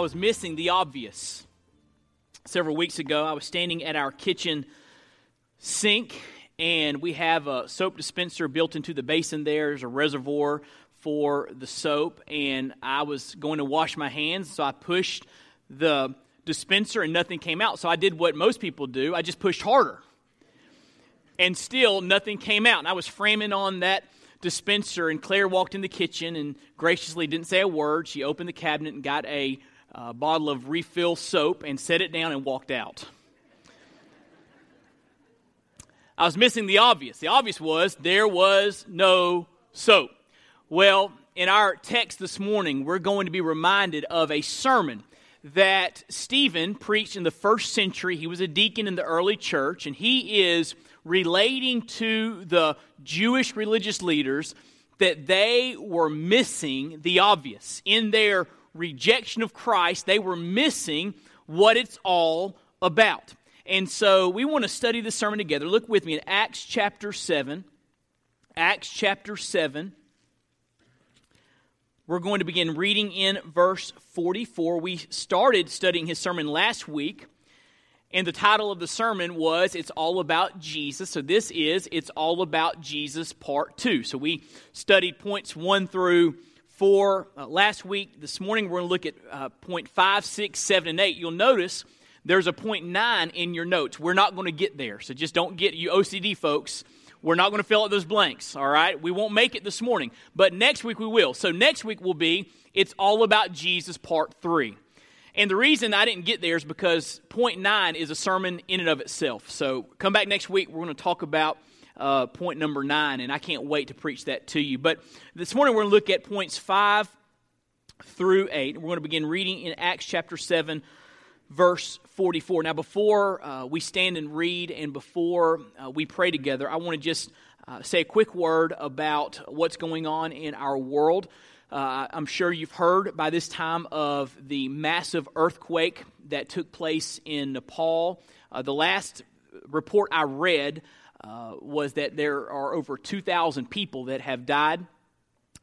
I was missing the obvious. Several weeks ago, I was standing at our kitchen sink, and we have a soap dispenser built into the basin there. There's a reservoir for the soap, and I was going to wash my hands, so I pushed the dispenser and nothing came out. So I did what most people do I just pushed harder. And still, nothing came out. And I was framing on that dispenser, and Claire walked in the kitchen and graciously didn't say a word. She opened the cabinet and got a uh, bottle of refill soap and set it down and walked out. I was missing the obvious. The obvious was there was no soap. Well, in our text this morning, we're going to be reminded of a sermon that Stephen preached in the first century. He was a deacon in the early church, and he is relating to the Jewish religious leaders that they were missing the obvious. In their rejection of Christ, they were missing what it's all about. And so we want to study this sermon together. Look with me in Acts chapter 7. Acts chapter 7. We're going to begin reading in verse 44. We started studying his sermon last week, and the title of the sermon was It's All About Jesus. So this is It's All About Jesus Part 2. So we studied points 1 through 4 uh, last week. This morning we're going to look at uh, point 5, 6, 7, and 8. You'll notice there's a point 9 in your notes. We're not going to get there, so just don't get you OCD folks we're not going to fill out those blanks, all right? We won't make it this morning, but next week we will. So next week will be It's All About Jesus Part 3. And the reason I didn't get there is because point nine is a sermon in and of itself. So come back next week. We're going to talk about uh, point number nine, and I can't wait to preach that to you. But this morning we're going to look at points five through eight. We're going to begin reading in Acts chapter 7, verse 44. Now, before uh, we stand and read and before uh, we pray together, I want to just uh, say a quick word about what's going on in our world. Uh, I'm sure you've heard by this time of the massive earthquake that took place in Nepal. Uh, the last report I read uh, was that there are over 2,000 people that have died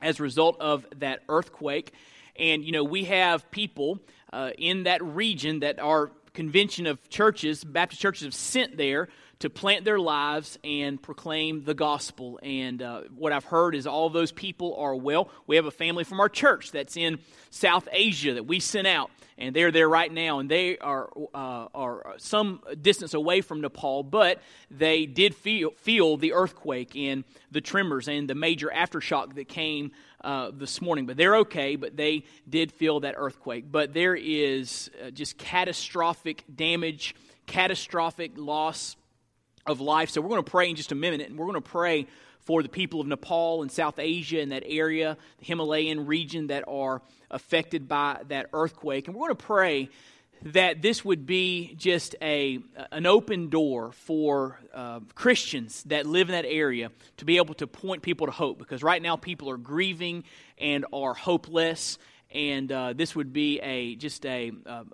as a result of that earthquake. And, you know, we have people uh, in that region that our convention of churches, Baptist churches, have sent there to plant their lives and proclaim the gospel. And uh, what I've heard is all those people are well. We have a family from our church that's in South Asia that we sent out, and they're there right now. And they are uh, are some distance away from Nepal, but they did feel feel the earthquake and the tremors and the major aftershock that came uh, this morning. But they're okay, but they did feel that earthquake. But there is uh, just catastrophic damage, catastrophic loss of life. So we're going to pray in just a minute, and we're going to pray for the people of Nepal and South Asia and that area, the Himalayan region that are affected by that earthquake. And we're going to pray that this would be just a an open door for uh, Christians that live in that area to be able to point people to hope because right now people are grieving and are hopeless and uh, this would be a just a a,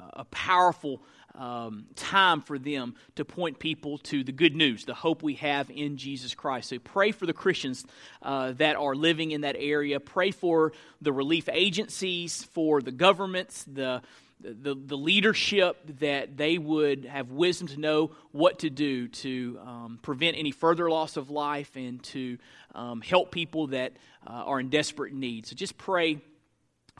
a powerful um, time for them to point people to the good news, the hope we have in Jesus Christ. So pray for the Christians uh, that are living in that area. Pray for the relief agencies, for the governments, the the, the leadership that they would have wisdom to know what to do to um, prevent any further loss of life and to um, help people that uh, are in desperate need. So just pray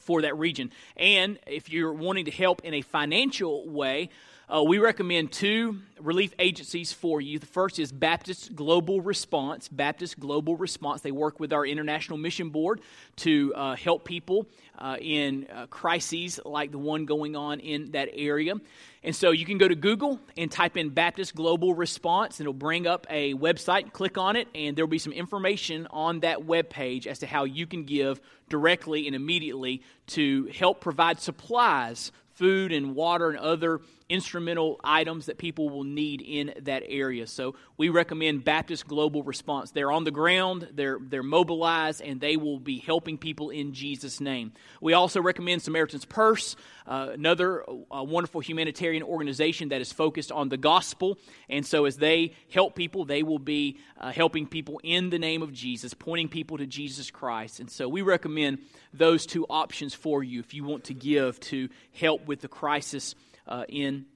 for that region. And if you're wanting to help in a financial way, uh, we recommend two relief agencies for you. The first is Baptist Global Response. Baptist Global Response. They work with our International Mission Board to uh, help people uh, in uh, crises like the one going on in that area. And so you can go to Google and type in Baptist Global Response, and it'll bring up a website. Click on it, and there'll be some information on that web page as to how you can give directly and immediately to help provide supplies food and water and other instrumental items that people will need in that area. So we recommend Baptist Global Response. They're on the ground, they're, they're mobilized, and they will be helping people in Jesus' name. We also recommend Samaritan's Purse, uh, another uh, wonderful humanitarian organization that is focused on the gospel. And so as they help people, they will be uh, helping people in the name of Jesus, pointing people to Jesus Christ. And so we recommend those two options for you if you want to give to help with the crisis uh, in,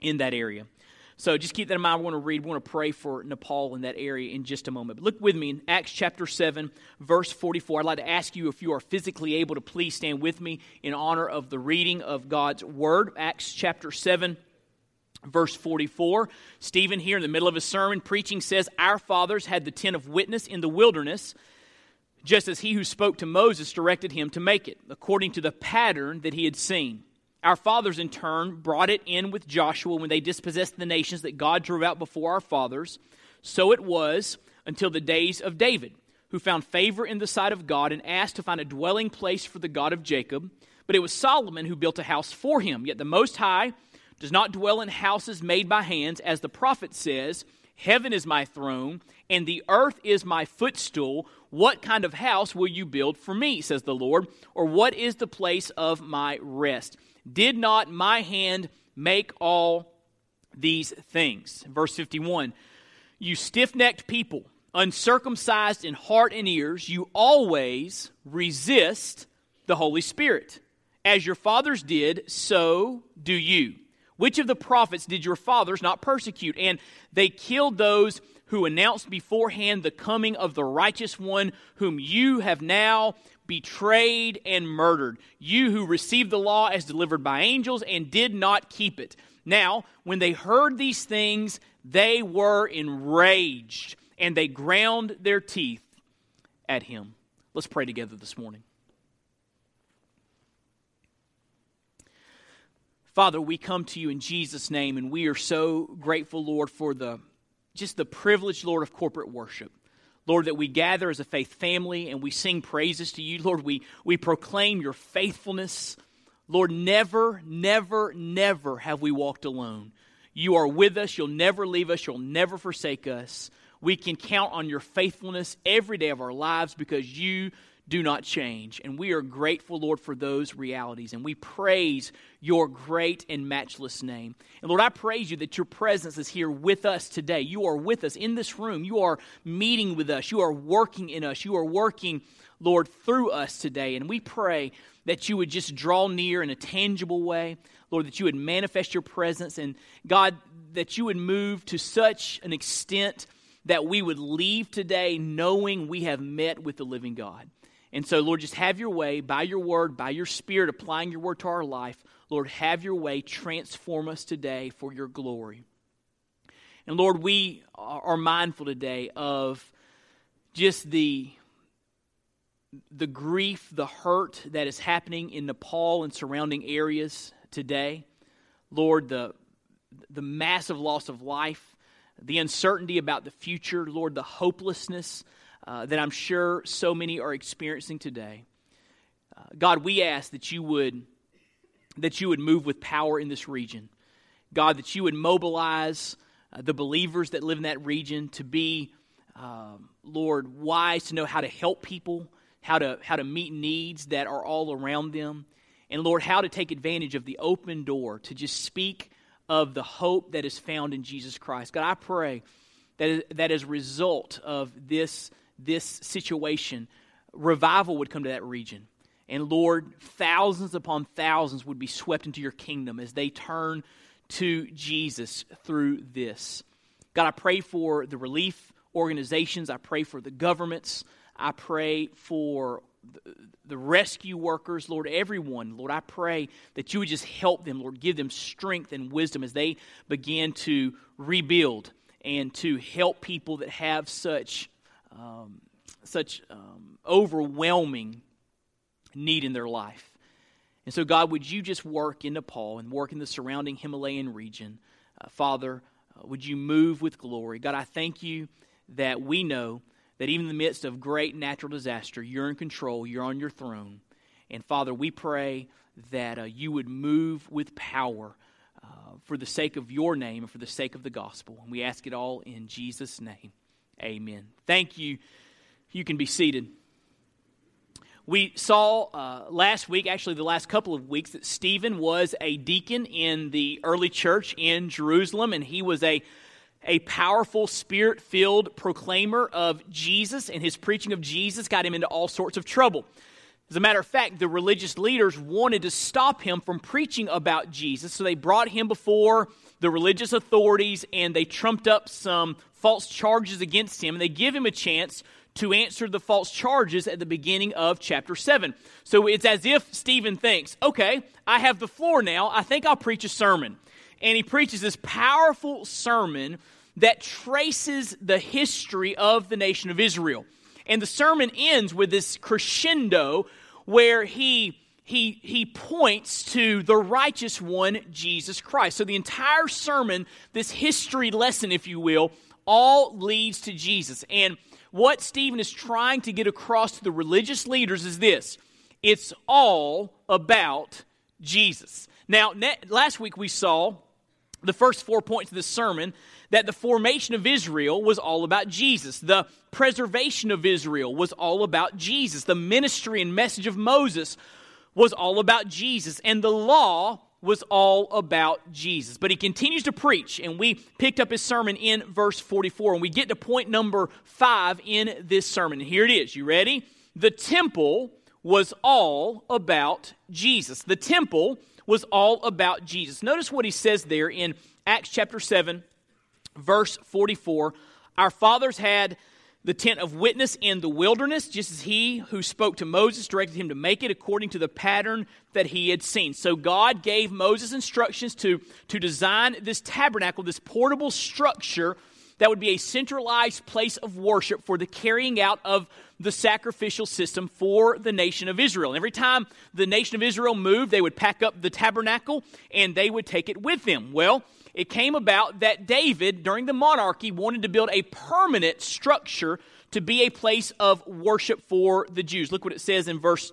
in that area. So just keep that in mind. We want to read, we want to pray for Nepal in that area in just a moment. But look with me in Acts chapter 7, verse 44. I'd like to ask you if you are physically able to please stand with me in honor of the reading of God's word. Acts chapter 7, verse 44. Stephen, here in the middle of his sermon, preaching, says, Our fathers had the tent of witness in the wilderness, just as he who spoke to Moses directed him to make it, according to the pattern that he had seen. Our fathers, in turn, brought it in with Joshua when they dispossessed the nations that God drove out before our fathers. So it was until the days of David, who found favor in the sight of God and asked to find a dwelling place for the God of Jacob. But it was Solomon who built a house for him. Yet the Most High does not dwell in houses made by hands, as the prophet says, Heaven is my throne, and the earth is my footstool. What kind of house will you build for me, says the Lord? Or what is the place of my rest? Did not my hand make all these things? Verse 51 You stiff necked people, uncircumcised in heart and ears, you always resist the Holy Spirit. As your fathers did, so do you. Which of the prophets did your fathers not persecute? And they killed those who announced beforehand the coming of the righteous one, whom you have now betrayed and murdered. You who received the law as delivered by angels and did not keep it. Now, when they heard these things, they were enraged and they ground their teeth at him. Let's pray together this morning. Father, we come to you in Jesus' name, and we are so grateful, Lord, for the just the privilege, Lord, of corporate worship. Lord, that we gather as a faith family and we sing praises to you. Lord, we, we proclaim your faithfulness. Lord, never, never, never have we walked alone. You are with us. You'll never leave us. You'll never forsake us. We can count on your faithfulness every day of our lives because you do not change. And we are grateful, Lord, for those realities. And we praise your great and matchless name. And Lord, I praise you that your presence is here with us today. You are with us in this room. You are meeting with us. You are working in us. You are working, Lord, through us today. And we pray that you would just draw near in a tangible way. Lord, that you would manifest your presence. And God, that you would move to such an extent that we would leave today knowing we have met with the living God. And so, Lord, just have your way by your word, by your spirit, applying your word to our life. Lord, have your way. Transform us today for your glory. And Lord, we are mindful today of just the, the grief, the hurt that is happening in Nepal and surrounding areas today. Lord, the, the massive loss of life, the uncertainty about the future, Lord, the hopelessness uh, that I'm sure so many are experiencing today. Uh, God, we ask that you would that you would move with power in this region. God, that you would mobilize uh, the believers that live in that region to be, um, Lord, wise to know how to help people, how to how to meet needs that are all around them, and Lord, how to take advantage of the open door to just speak of the hope that is found in Jesus Christ. God, I pray that that as a result of this this situation, revival would come to that region. And Lord, thousands upon thousands would be swept into your kingdom as they turn to Jesus through this. God, I pray for the relief organizations. I pray for the governments. I pray for the rescue workers, Lord, everyone. Lord, I pray that you would just help them, Lord, give them strength and wisdom as they begin to rebuild and to help people that have such um, such um, overwhelming need in their life. And so, God, would you just work in Nepal and work in the surrounding Himalayan region? Uh, Father, uh, would you move with glory? God, I thank you that we know that even in the midst of great natural disaster, you're in control, you're on your throne. And Father, we pray that uh, you would move with power uh, for the sake of your name and for the sake of the gospel. And we ask it all in Jesus' name. Amen. Thank you. You can be seated. We saw uh, last week, actually the last couple of weeks, that Stephen was a deacon in the early church in Jerusalem, and he was a, a powerful, spirit filled proclaimer of Jesus, and his preaching of Jesus got him into all sorts of trouble. As a matter of fact, the religious leaders wanted to stop him from preaching about Jesus, so they brought him before the religious authorities and they trumped up some false charges against him, and they give him a chance to answer the false charges at the beginning of chapter 7. So it's as if Stephen thinks, okay, I have the floor now. I think I'll preach a sermon. And he preaches this powerful sermon that traces the history of the nation of Israel. And the sermon ends with this crescendo where he he, he points to the righteous one, Jesus Christ. So the entire sermon, this history lesson, if you will, all leads to Jesus. And what Stephen is trying to get across to the religious leaders is this it's all about Jesus. Now, last week we saw the first four points of this sermon that the formation of Israel was all about Jesus. The preservation of Israel was all about Jesus. The ministry and message of Moses was all about Jesus. And the law was all about Jesus. But he continues to preach, and we picked up his sermon in verse 44, and we get to point number five in this sermon. And here it is. You ready? The temple was all about Jesus. The temple was all about Jesus. Notice what he says there in Acts chapter 7, verse 44. Our fathers had the tent of witness in the wilderness, just as he who spoke to Moses directed him to make it according to the pattern that he had seen. So God gave Moses instructions to, to design this tabernacle, this portable structure that would be a centralized place of worship for the carrying out of the sacrificial system for the nation of Israel. And every time the nation of Israel moved, they would pack up the tabernacle and they would take it with them. Well, it came about that David, during the monarchy, wanted to build a permanent structure to be a place of worship for the Jews. Look what it says in verse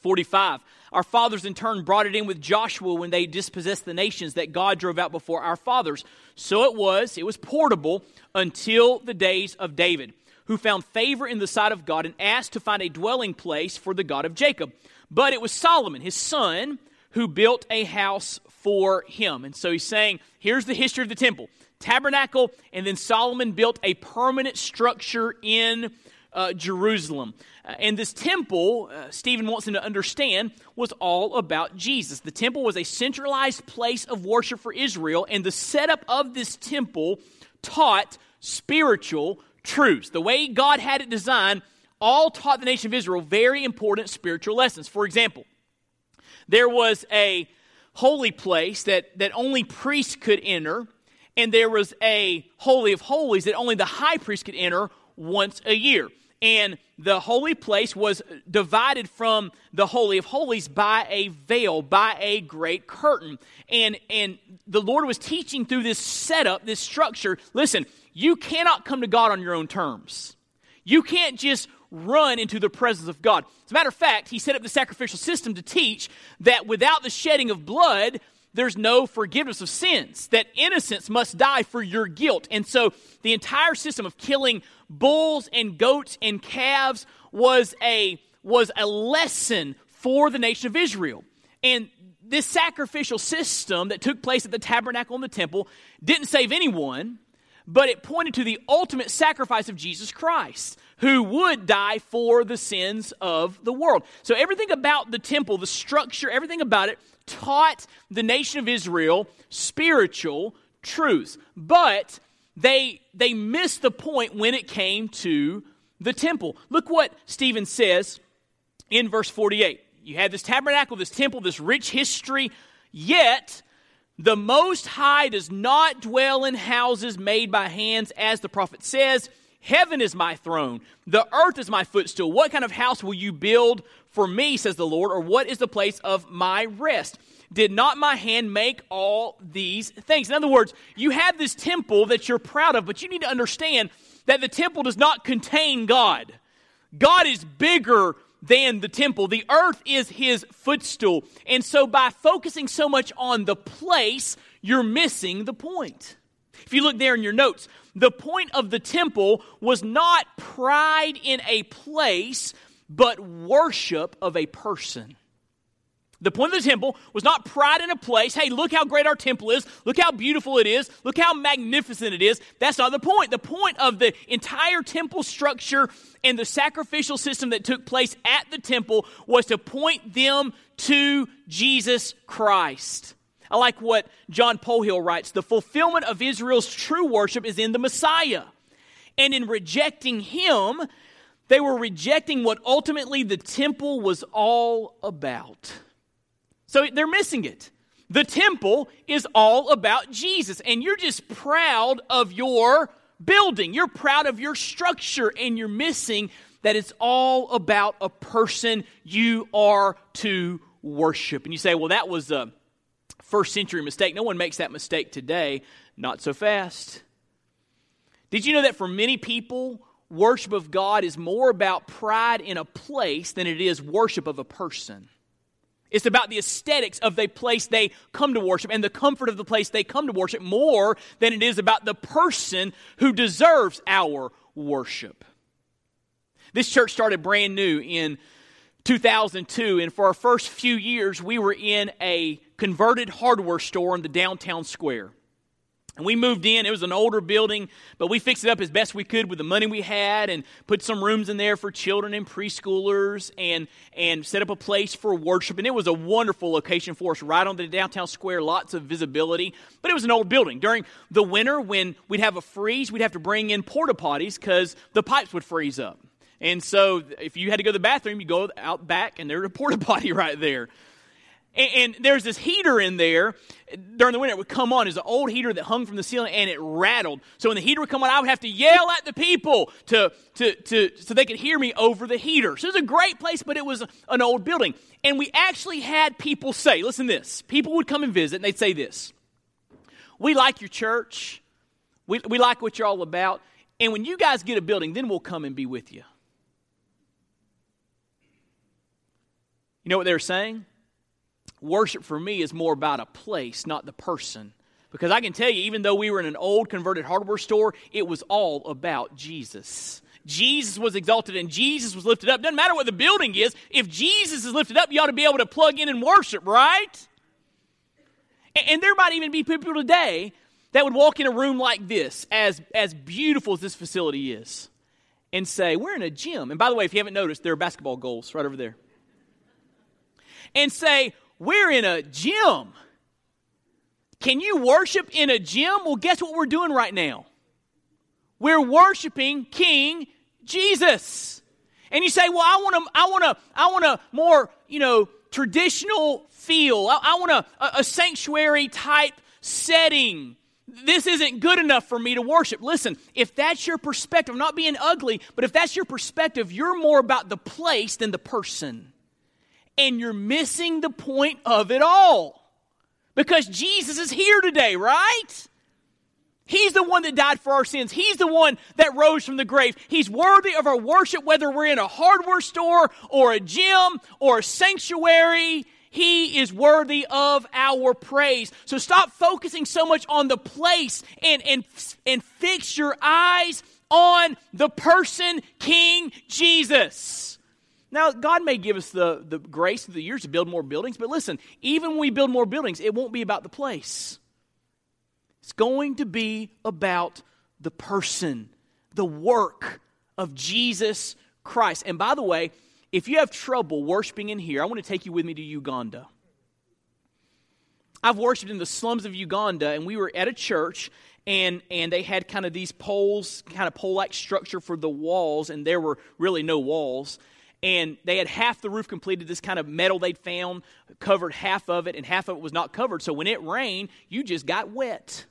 45. Our fathers in turn brought it in with Joshua when they dispossessed the nations that God drove out before our fathers. So it was, it was portable until the days of David, who found favor in the sight of God and asked to find a dwelling place for the God of Jacob. But it was Solomon, his son, who built a house for him. And so he's saying, here's the history of the temple tabernacle, and then Solomon built a permanent structure in uh, Jerusalem. Uh, and this temple, uh, Stephen wants him to understand, was all about Jesus. The temple was a centralized place of worship for Israel, and the setup of this temple taught spiritual truths. The way God had it designed, all taught the nation of Israel very important spiritual lessons. For example, there was a holy place that, that only priests could enter, and there was a holy of holies that only the high priest could enter once a year. And the holy place was divided from the holy of holies by a veil, by a great curtain. And and the Lord was teaching through this setup, this structure. Listen, you cannot come to God on your own terms. You can't just run into the presence of God. As a matter of fact, he set up the sacrificial system to teach that without the shedding of blood, there's no forgiveness of sins, that innocence must die for your guilt. And so the entire system of killing bulls and goats and calves was a, was a lesson for the nation of Israel. And this sacrificial system that took place at the tabernacle and the temple didn't save anyone, but it pointed to the ultimate sacrifice of Jesus Christ who would die for the sins of the world. So everything about the temple, the structure, everything about it taught the nation of Israel spiritual truths. But they they missed the point when it came to the temple. Look what Stephen says in verse 48. You have this tabernacle, this temple, this rich history, yet the Most High does not dwell in houses made by hands, as the prophet says. Heaven is my throne, the earth is my footstool. What kind of house will you build for me, says the Lord, or what is the place of my rest? Did not my hand make all these things? In other words, you have this temple that you're proud of, but you need to understand that the temple does not contain God. God is bigger than the temple. The earth is his footstool. And so by focusing so much on the place, you're missing the point. If you look there in your notes, the point of the temple was not pride in a place, but worship of a person. The point of the temple was not pride in a place. Hey, look how great our temple is. Look how beautiful it is. Look how magnificent it is. That's not the point. The point of the entire temple structure and the sacrificial system that took place at the temple was to point them to Jesus Christ. I like what John Polhill writes the fulfillment of Israel's true worship is in the Messiah. And in rejecting him, they were rejecting what ultimately the temple was all about. So they're missing it. The temple is all about Jesus, and you're just proud of your building. You're proud of your structure, and you're missing that it's all about a person you are to worship. And you say, well, that was a first century mistake. No one makes that mistake today. Not so fast. Did you know that for many people, worship of God is more about pride in a place than it is worship of a person? It's about the aesthetics of the place they come to worship and the comfort of the place they come to worship more than it is about the person who deserves our worship. This church started brand new in 2002, and for our first few years, we were in a converted hardware store in the downtown square. And we moved in. It was an older building, but we fixed it up as best we could with the money we had and put some rooms in there for children and preschoolers and, and set up a place for worship. And it was a wonderful location for us right on the downtown square, lots of visibility. But it was an old building. During the winter, when we'd have a freeze, we'd have to bring in porta potties because the pipes would freeze up. And so if you had to go to the bathroom, you go out back and there's a porta potty right there. And, and, there's this heater in there during the winter. It would come on. It's an old heater that hung from the ceiling and it rattled. So when the heater would come on, I would have to yell at the people to, to, to, so they could hear me over the heater. So it was a great place, but it was an old building. And we actually had people say, listen this. People would come and visit and they'd say this. We like your church. We, we like what you're all about. And when you guys get a building, then we'll come and be with you. You know what they were saying? Worship for me is more about a place, not the person. Because I can tell you, even though we were in an old converted hardware store, it was all about Jesus. Jesus was exalted and Jesus was lifted up. Doesn't matter what the building is, if Jesus is lifted up, you ought to be able to plug in and worship, right? And, and there might even be people today that would walk in a room like this, as, as beautiful as this facility is, and say, We're in a gym. And by the way, if you haven't noticed, there are basketball goals right over there. And say, we're in a gym. Can you worship in a gym? Well, guess what we're doing right now? We're worshiping King Jesus. And you say, "Well, I want to I want to I want a more, you know, traditional feel. I, I want a, a sanctuary type setting." this isn't good enough for me to worship. Listen, if that's your perspective, I'm not being ugly, but if that's your perspective, you're more about the place than the person and you're missing the point of it all. Because Jesus is here today, right? He's the one that died for our sins. He's the one that rose from the grave. He's worthy of our worship, whether we're in a hardware store or a gym or a sanctuary. He is worthy of our praise. So stop focusing so much on the place and, and, and fix your eyes on the person, King Jesus. Now, God may give us the, the grace of the years to build more buildings, but listen, even when we build more buildings, it won't be about the place. It's going to be about the person, the work of Jesus Christ. And by the way, if you have trouble worshiping in here, I want to take you with me to Uganda. I've worshiped in the slums of Uganda, and we were at a church, and and they had kind of these poles, kind of pole-like structure for the walls, and there were really no walls and they had half the roof completed. This kind of metal they'd found covered half of it, and half of it was not covered. So when it rained, you just got wet.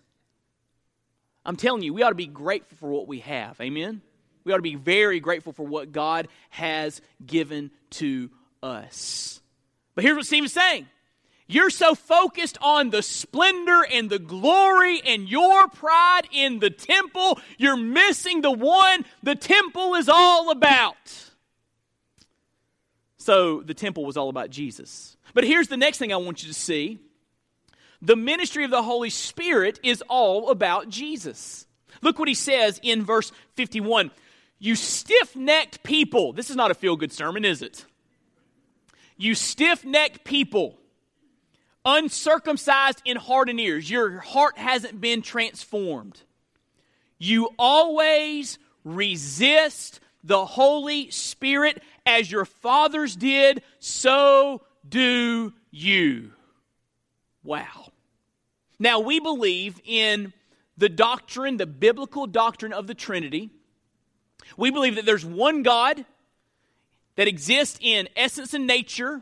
I'm telling you, we ought to be grateful for what we have. Amen? We ought to be very grateful for what God has given to us. But here's what Stephen's saying. You're so focused on the splendor and the glory and your pride in the temple, you're missing the one the temple is all about. So the temple was all about Jesus. But here's the next thing I want you to see the ministry of the Holy Spirit is all about Jesus. Look what he says in verse 51 You stiff necked people. This is not a feel good sermon, is it? You stiff necked people, uncircumcised in heart and ears. Your heart hasn't been transformed. You always resist the Holy Spirit as your fathers did, so do you. Wow. Now, we believe in the doctrine, the biblical doctrine of the Trinity. We believe that there's one God that exists in essence and nature,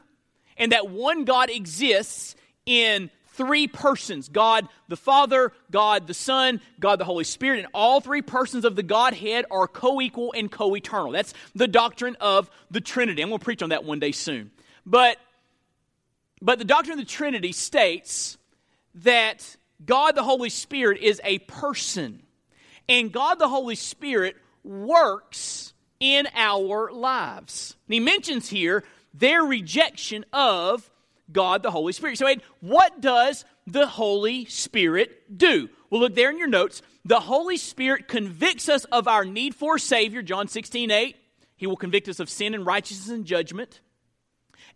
and that one God exists in three persons God the Father, God the Son, God the Holy Spirit, and all three persons of the Godhead are co equal and co eternal. That's the doctrine of the Trinity. I'm going to preach on that one day soon. But, but the doctrine of the Trinity states that God the Holy Spirit is a person, and God the Holy Spirit works in our lives. And he mentions here their rejection of God the Holy Spirit. So, what does the Holy Spirit do? Well, look there in your notes. The Holy Spirit convicts us of our need for a Savior, John 16, 8. He will convict us of sin and righteousness and judgment.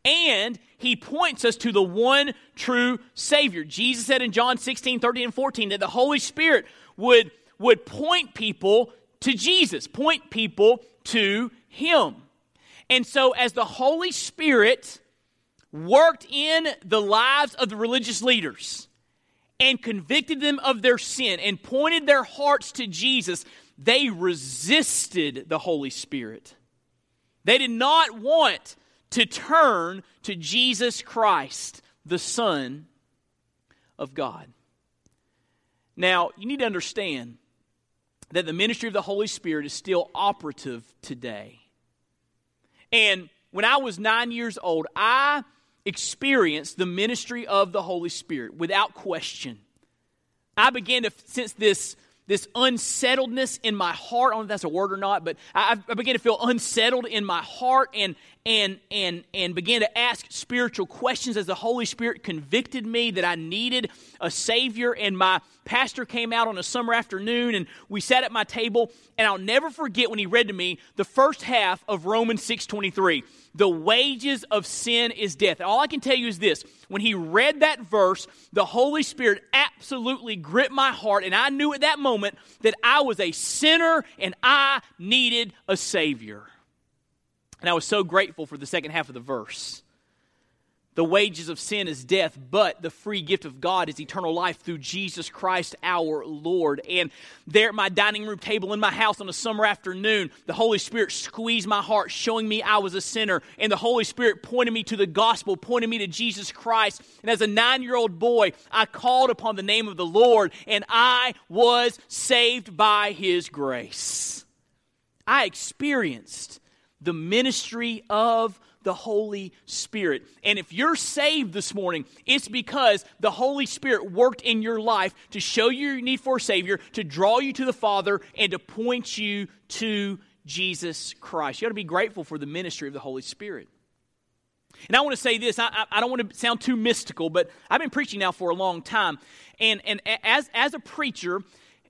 And he points us to the one true Savior. Jesus said in John 16, 13, and 14 that the Holy Spirit would, would point people to Jesus, point people to Him. And so, as the Holy Spirit worked in the lives of the religious leaders and convicted them of their sin and pointed their hearts to Jesus, they resisted the Holy Spirit. They did not want to turn to Jesus Christ, the Son of God. Now, you need to understand that the ministry of the Holy Spirit is still operative today. And when I was nine years old, I experienced the ministry of the Holy Spirit without question. I began to sense this, this unsettledness in my heart. I don't know if that's a word or not, but I, I began to feel unsettled in my heart and, and, and, and began to ask spiritual questions as the Holy Spirit convicted me that I needed a Savior. And my pastor came out on a summer afternoon and we sat at my table. And I'll never forget when he read to me the first half of Romans 6.23 the wages of sin is death. All I can tell you is this when he read that verse, the Holy Spirit absolutely gripped my heart, and I knew at that moment that I was a sinner and I needed a Savior. And I was so grateful for the second half of the verse. The wages of sin is death, but the free gift of God is eternal life through Jesus Christ our Lord. And there at my dining room table in my house on a summer afternoon, the Holy Spirit squeezed my heart, showing me I was a sinner. And the Holy Spirit pointed me to the gospel, pointed me to Jesus Christ. And as a nine year old boy, I called upon the name of the Lord, and I was saved by His grace. I experienced the ministry of the Holy Spirit. And if you're saved this morning, it's because the Holy Spirit worked in your life to show you your need for a Savior, to draw you to the Father, and to point you to Jesus Christ. You ought to be grateful for the ministry of the Holy Spirit. And I want to say this I, I, don't want to sound too mystical, but I've been preaching now for a long time. And, and as, as a preacher,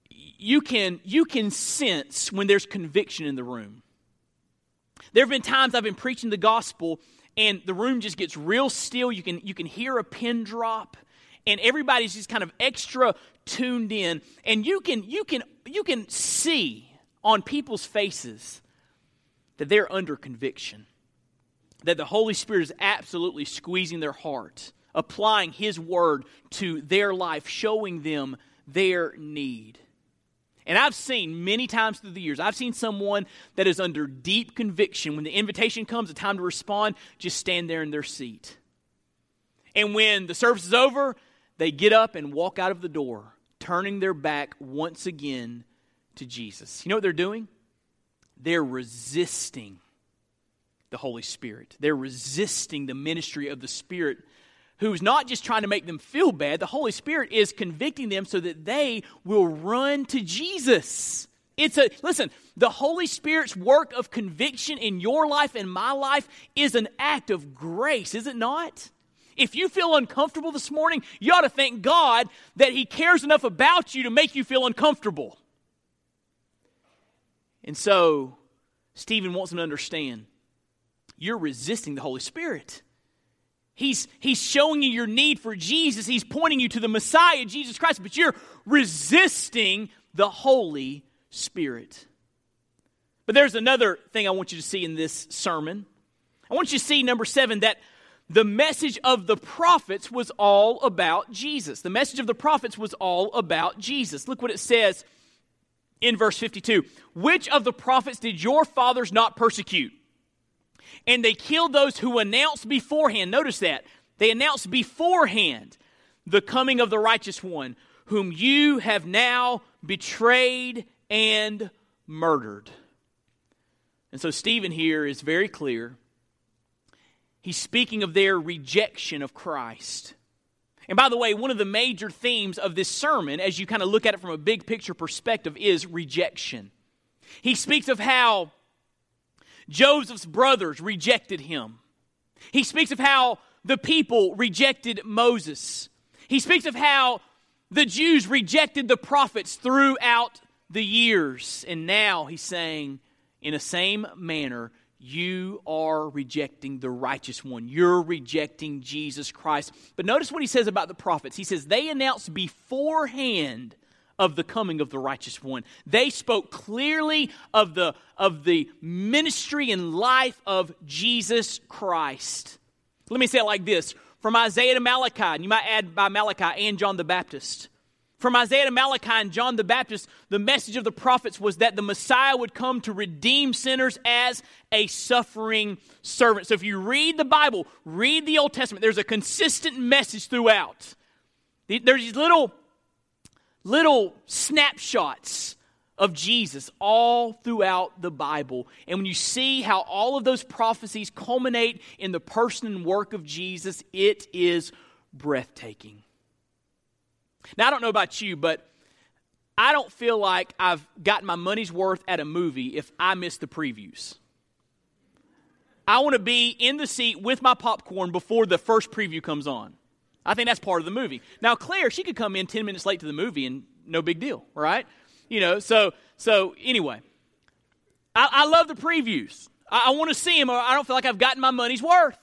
you can, you can sense when there's conviction in the room. There have been times I've been preaching the gospel and the room just gets real still. You can, you can hear a pin drop and everybody's just kind of extra tuned in and you can, you can, you can see on people's faces that they're under conviction. That the Holy Spirit is absolutely squeezing their heart, applying His word to their life, showing them their need. And I've seen many times through the years, I've seen someone that is under deep conviction. When the invitation comes, the time to respond, just stand there in their seat. And when the service is over, they get up and walk out of the door, turning their back once again to Jesus. You know what they're doing? They're resisting the Holy Spirit, they're resisting the ministry of the Spirit who's not just trying to make them feel bad, the Holy Spirit is convicting them so that they will run to Jesus. It's a, listen, The Holy Spirit's work of conviction in your life and my life is an act of grace, is it not? If you feel uncomfortable this morning, you ought to thank God that He cares enough about you to make you feel uncomfortable. And so, Stephen wants them to understand you're resisting the Holy Spirit. He's, he's showing you your need for Jesus. He's pointing you to the Messiah, Jesus Christ, but you're resisting the Holy Spirit. But there's another thing I want you to see in this sermon. I want you to see, number seven, that the message of the prophets was all about Jesus. The message of the prophets was all about Jesus. Look what it says in verse 52 Which of the prophets did your fathers not persecute? And they killed those who announced beforehand. Notice that. They announced beforehand the coming of the righteous one, whom you have now betrayed and murdered. And so Stephen here is very clear. He's speaking of their rejection of Christ. And by the way, one of the major themes of this sermon, as you kind of look at it from a big picture perspective, is rejection. He speaks of how Joseph's brothers rejected him. He speaks of how the people rejected Moses. He speaks of how the Jews rejected the prophets throughout the years. And now he's saying, in the same manner, you are rejecting the righteous one. You're rejecting Jesus Christ. But notice what he says about the prophets. He says, they announced beforehand of the coming of the righteous one. They spoke clearly of the, of the ministry and life of Jesus Christ. Let me say it like this from Isaiah to Malachi, and you might add by Malachi and John the Baptist. From Isaiah to Malachi and John the Baptist, the message of the prophets was that the Messiah would come to redeem sinners as a suffering servant. So if you read the Bible, read the Old Testament, there's a consistent message throughout. There's these little little snapshots of Jesus all throughout the Bible. And when you see how all of those prophecies culminate in the person and work of Jesus, it is breathtaking. Now, I don't know about you, but I don't feel like I've gotten my money's worth at a movie if I miss the previews. I want to be in the seat with my popcorn before the first preview comes on. I think that's part of the movie. Now, Claire, she could come in 10 minutes late to the movie and no big deal, right? You know, so so anyway, I, I love the previews. I, I want to see them, or I don't feel like I've gotten my money's worth.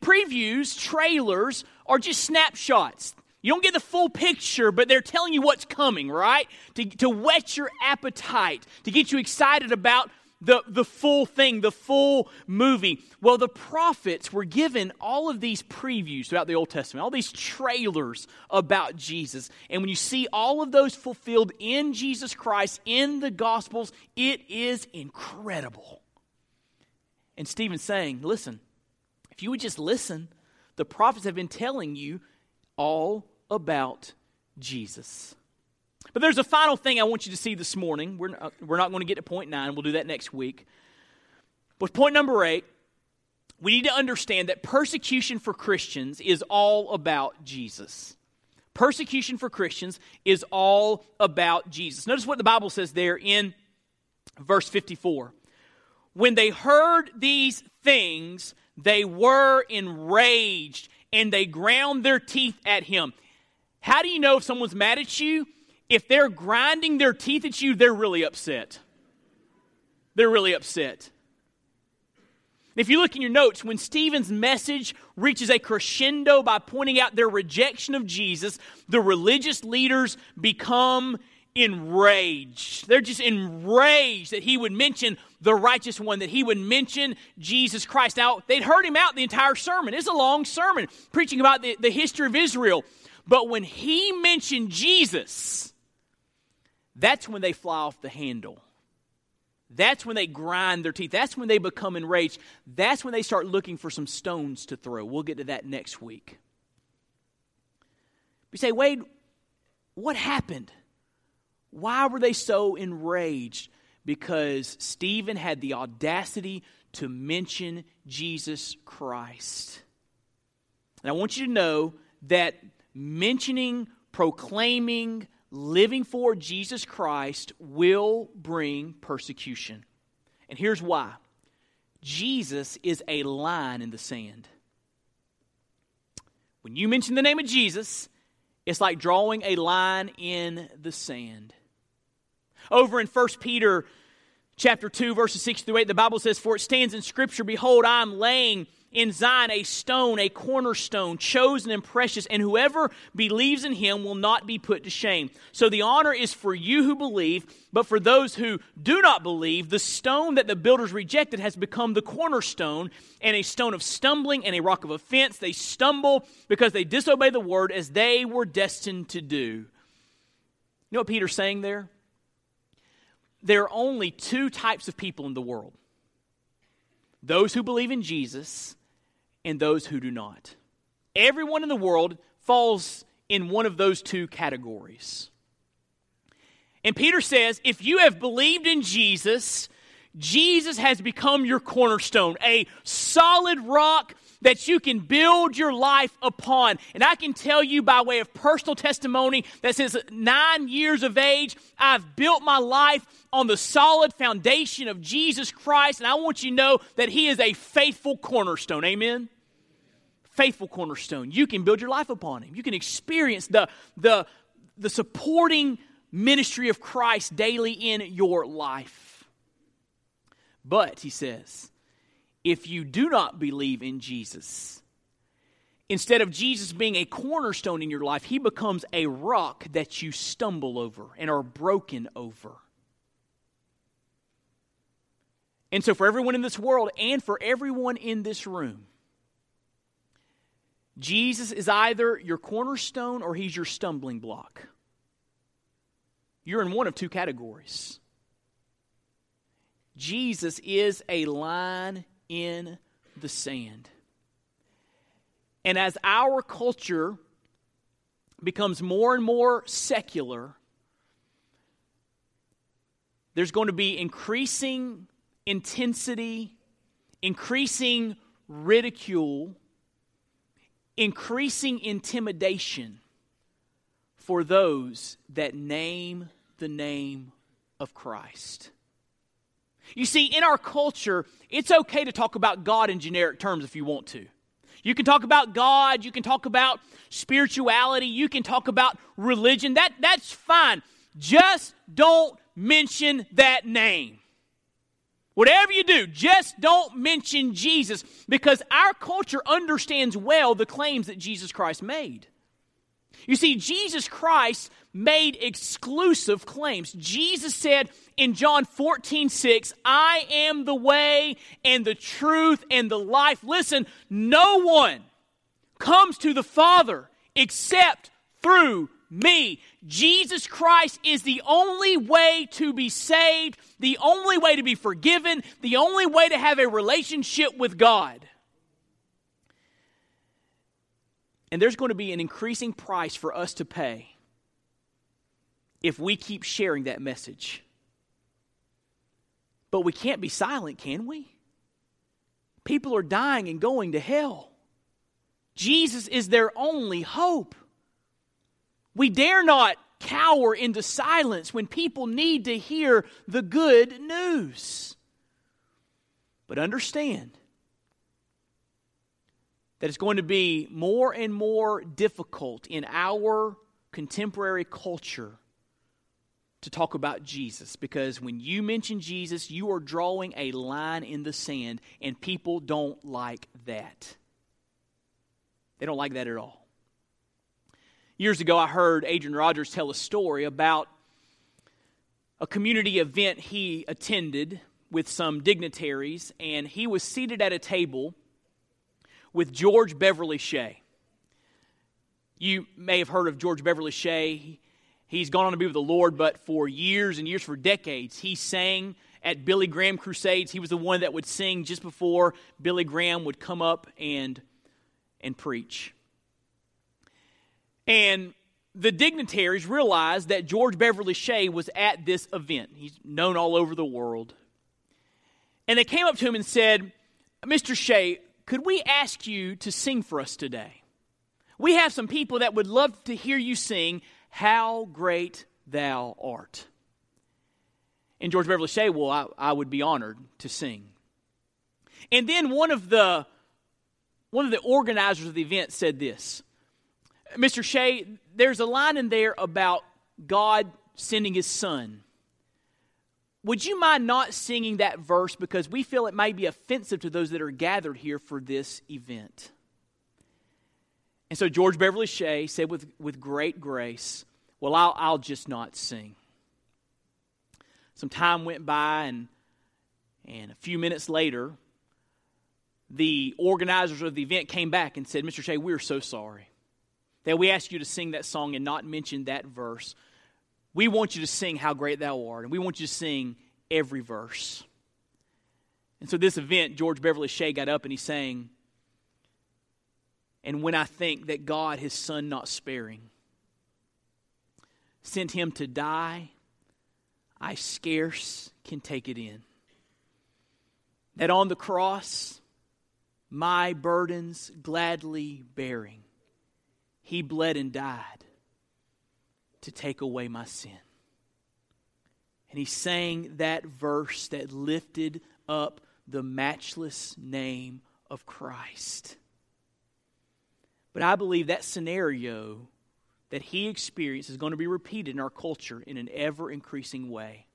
Previews, trailers are just snapshots. You don't get the full picture, but they're telling you what's coming, right? To, to whet your appetite, to get you excited about the, the full thing, the full movie. Well, the prophets were given all of these previews throughout the Old Testament, all these trailers about Jesus. And when you see all of those fulfilled in Jesus Christ, in the Gospels, it is incredible. And Stephen's saying, listen, if you would just listen, the prophets have been telling you all about Jesus. But there's a final thing I want you to see this morning. We're not, we're not going to get to point nine, we'll do that next week. But point number eight, we need to understand that persecution for Christians is all about Jesus. Persecution for Christians is all about Jesus. Notice what the Bible says there in verse 54. When they heard these things, they were enraged and they ground their teeth at him. How do you know if someone's mad at you? If they're grinding their teeth at you, they're really upset. They're really upset. If you look in your notes, when Stephen's message reaches a crescendo by pointing out their rejection of Jesus, the religious leaders become enraged. They're just enraged that he would mention the righteous one, that he would mention Jesus Christ. Now, they'd heard him out the entire sermon. It's a long sermon preaching about the, the history of Israel. But when he mentioned Jesus, that's when they fly off the handle. That's when they grind their teeth. That's when they become enraged. That's when they start looking for some stones to throw. We'll get to that next week. We say, Wade, what happened? Why were they so enraged? Because Stephen had the audacity to mention Jesus Christ. And I want you to know that mentioning, proclaiming, living for Jesus Christ will bring persecution. And here's why Jesus is a line in the sand. When you mention the name of Jesus, it's like drawing a line in the sand. Over in 1 Peter chapter 2 verses 6 through 8 the Bible says for it stands in scripture behold I am laying in Zion a stone, a cornerstone, chosen and precious, and whoever believes in him will not be put to shame. So the honor is for you who believe, but for those who do not believe, the stone that the builders rejected has become the cornerstone and a stone of stumbling and a rock of offense. They stumble because they disobey the word as they were destined to do. You know what Peter's saying there? There are only two types of people in the world those who believe in Jesus and those who do not. Everyone in the world falls in one of those two categories. And Peter says, if you have believed in Jesus, Jesus has become your cornerstone, a solid rock that you can build your life upon. And I can tell you by way of personal testimony that since nine years of age, I've built my life on the solid foundation of Jesus Christ. And I want you to know that He is a faithful cornerstone. Amen? Faithful cornerstone. You can build your life upon him. You can experience the, the, the supporting ministry of Christ daily in your life. But, he says, if you do not believe in Jesus, instead of Jesus being a cornerstone in your life, he becomes a rock that you stumble over and are broken over. And so, for everyone in this world and for everyone in this room, Jesus is either your cornerstone or he's your stumbling block. You're in one of two categories. Jesus is a line in the sand. And as our culture becomes more and more secular, there's going to be increasing intensity, increasing ridicule increasing intimidation for those that name the name of Christ. You see, in our culture, it's okay to talk about God in generic terms if you want to. You can talk about God, you can talk about spirituality, you can talk about religion. That, that's fine. Just don't mention that name. Whatever you do, just don't mention Jesus because our culture understands well the claims that Jesus Christ made. You see, Jesus Christ made exclusive claims. Jesus said in John 14, 6, I am the way and the truth and the life. Listen, no one comes to the Father except through me. Jesus Christ is the only way to be saved, the only way to be forgiven, the only way to have a relationship with God. And there's going to be an increasing price for us to pay if we keep sharing that message. But we can't be silent, can we? People are dying and going to hell. Jesus is their only hope. We dare not cower into silence when people need to hear the good news. But understand that it's going to be more and more difficult in our contemporary culture to talk about Jesus because when you mention Jesus, you are drawing a line in the sand, and people don't like that. They don't like that at all. Years ago, I heard Adrian Rogers tell a story about a community event he attended with some dignitaries, and he was seated at a table with George Beverly Shea. You may have heard of George Beverly Shea. He's gone on to be with the Lord, but for years and years, for decades, he sang at Billy Graham crusades. He was the one that would sing just before Billy Graham would come up and, and preach. And the dignitaries realized that George Beverly Shea was at this event. He's known all over the world. And they came up to him and said, Mr. Shea, could we ask you to sing for us today? We have some people that would love to hear you sing, How Great thou art. And George Beverly Shea, well, I, I would be honored to sing. And then one of the one of the organizers of the event said this Mr. Shea, there's a line in there about God sending his son. Would you mind not singing that verse because we feel it may be offensive to those that are gathered here for this event? And so George Beverly Shea said with, with great grace, Well, I'll, I'll just not sing. Some time went by, and, and a few minutes later, the organizers of the event came back and said, Mr. Shea, we're so sorry that we ask you to sing that song and not mention that verse. We want you to sing How Great Thou Art, and we want you to sing every verse. And so, this event, George Beverly Shea got up and he sang, And when I think that God, his son not sparing, sent him to die, I scarce can take it in. That on the cross, my burdens gladly bearing, he bled and died to take away my sin. And he sang that verse that lifted up the matchless name of Christ. But I believe that scenario that he experienced is going to be repeated in our culture in an ever increasing way.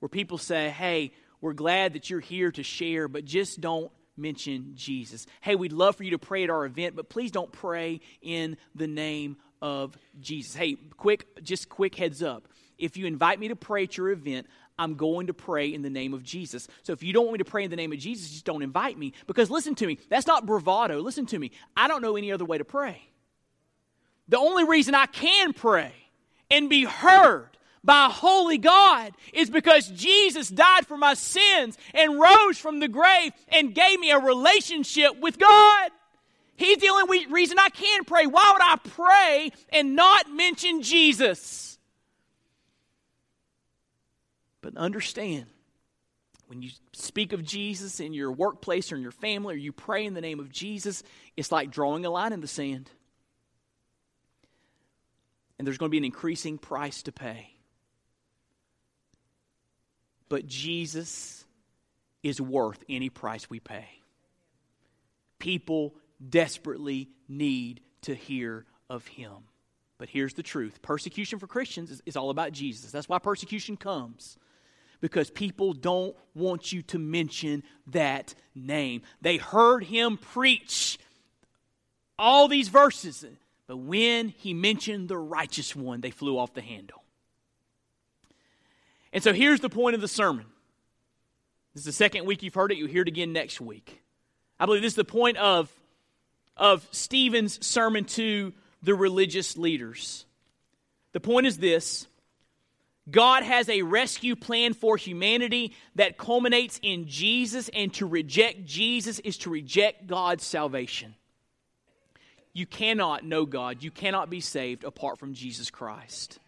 Where people say, hey, we're glad that you're here to share, but just don't mention Jesus. Hey, we'd love for you to pray at our event, but please don't pray in the name of Jesus. Hey, quick, just quick heads up. If you invite me to pray at your event, I'm going to pray in the name of Jesus. So if you don't want me to pray in the name of Jesus, just don't invite me. Because listen to me, that's not bravado. Listen to me. I don't know any other way to pray. The only reason I can pray and be heard by a holy God is because Jesus died for my sins and rose from the grave and gave me a relationship with God. He's the only reason I can pray. Why would I pray and not mention Jesus? But understand, when you speak of Jesus in your workplace or in your family or you pray in the name of Jesus, it's like drawing a line in the sand. And there's going to be an increasing price to pay. But Jesus is worth any price we pay. People desperately need to hear of him. But here's the truth persecution for Christians is, is, all about Jesus. That's why persecution comes. Because people don't want you to mention that name. They heard him preach all these verses, but when he mentioned the righteous one, they flew off the handle. And so here's the point of the sermon. This is the second week you've heard it. You'll hear it again next week. I believe this is the point of of Stephen's sermon to the religious leaders. The point is this God has a rescue plan for humanity that culminates in Jesus, and to reject Jesus is to reject God's salvation. You cannot know God, you cannot be saved apart from Jesus Christ.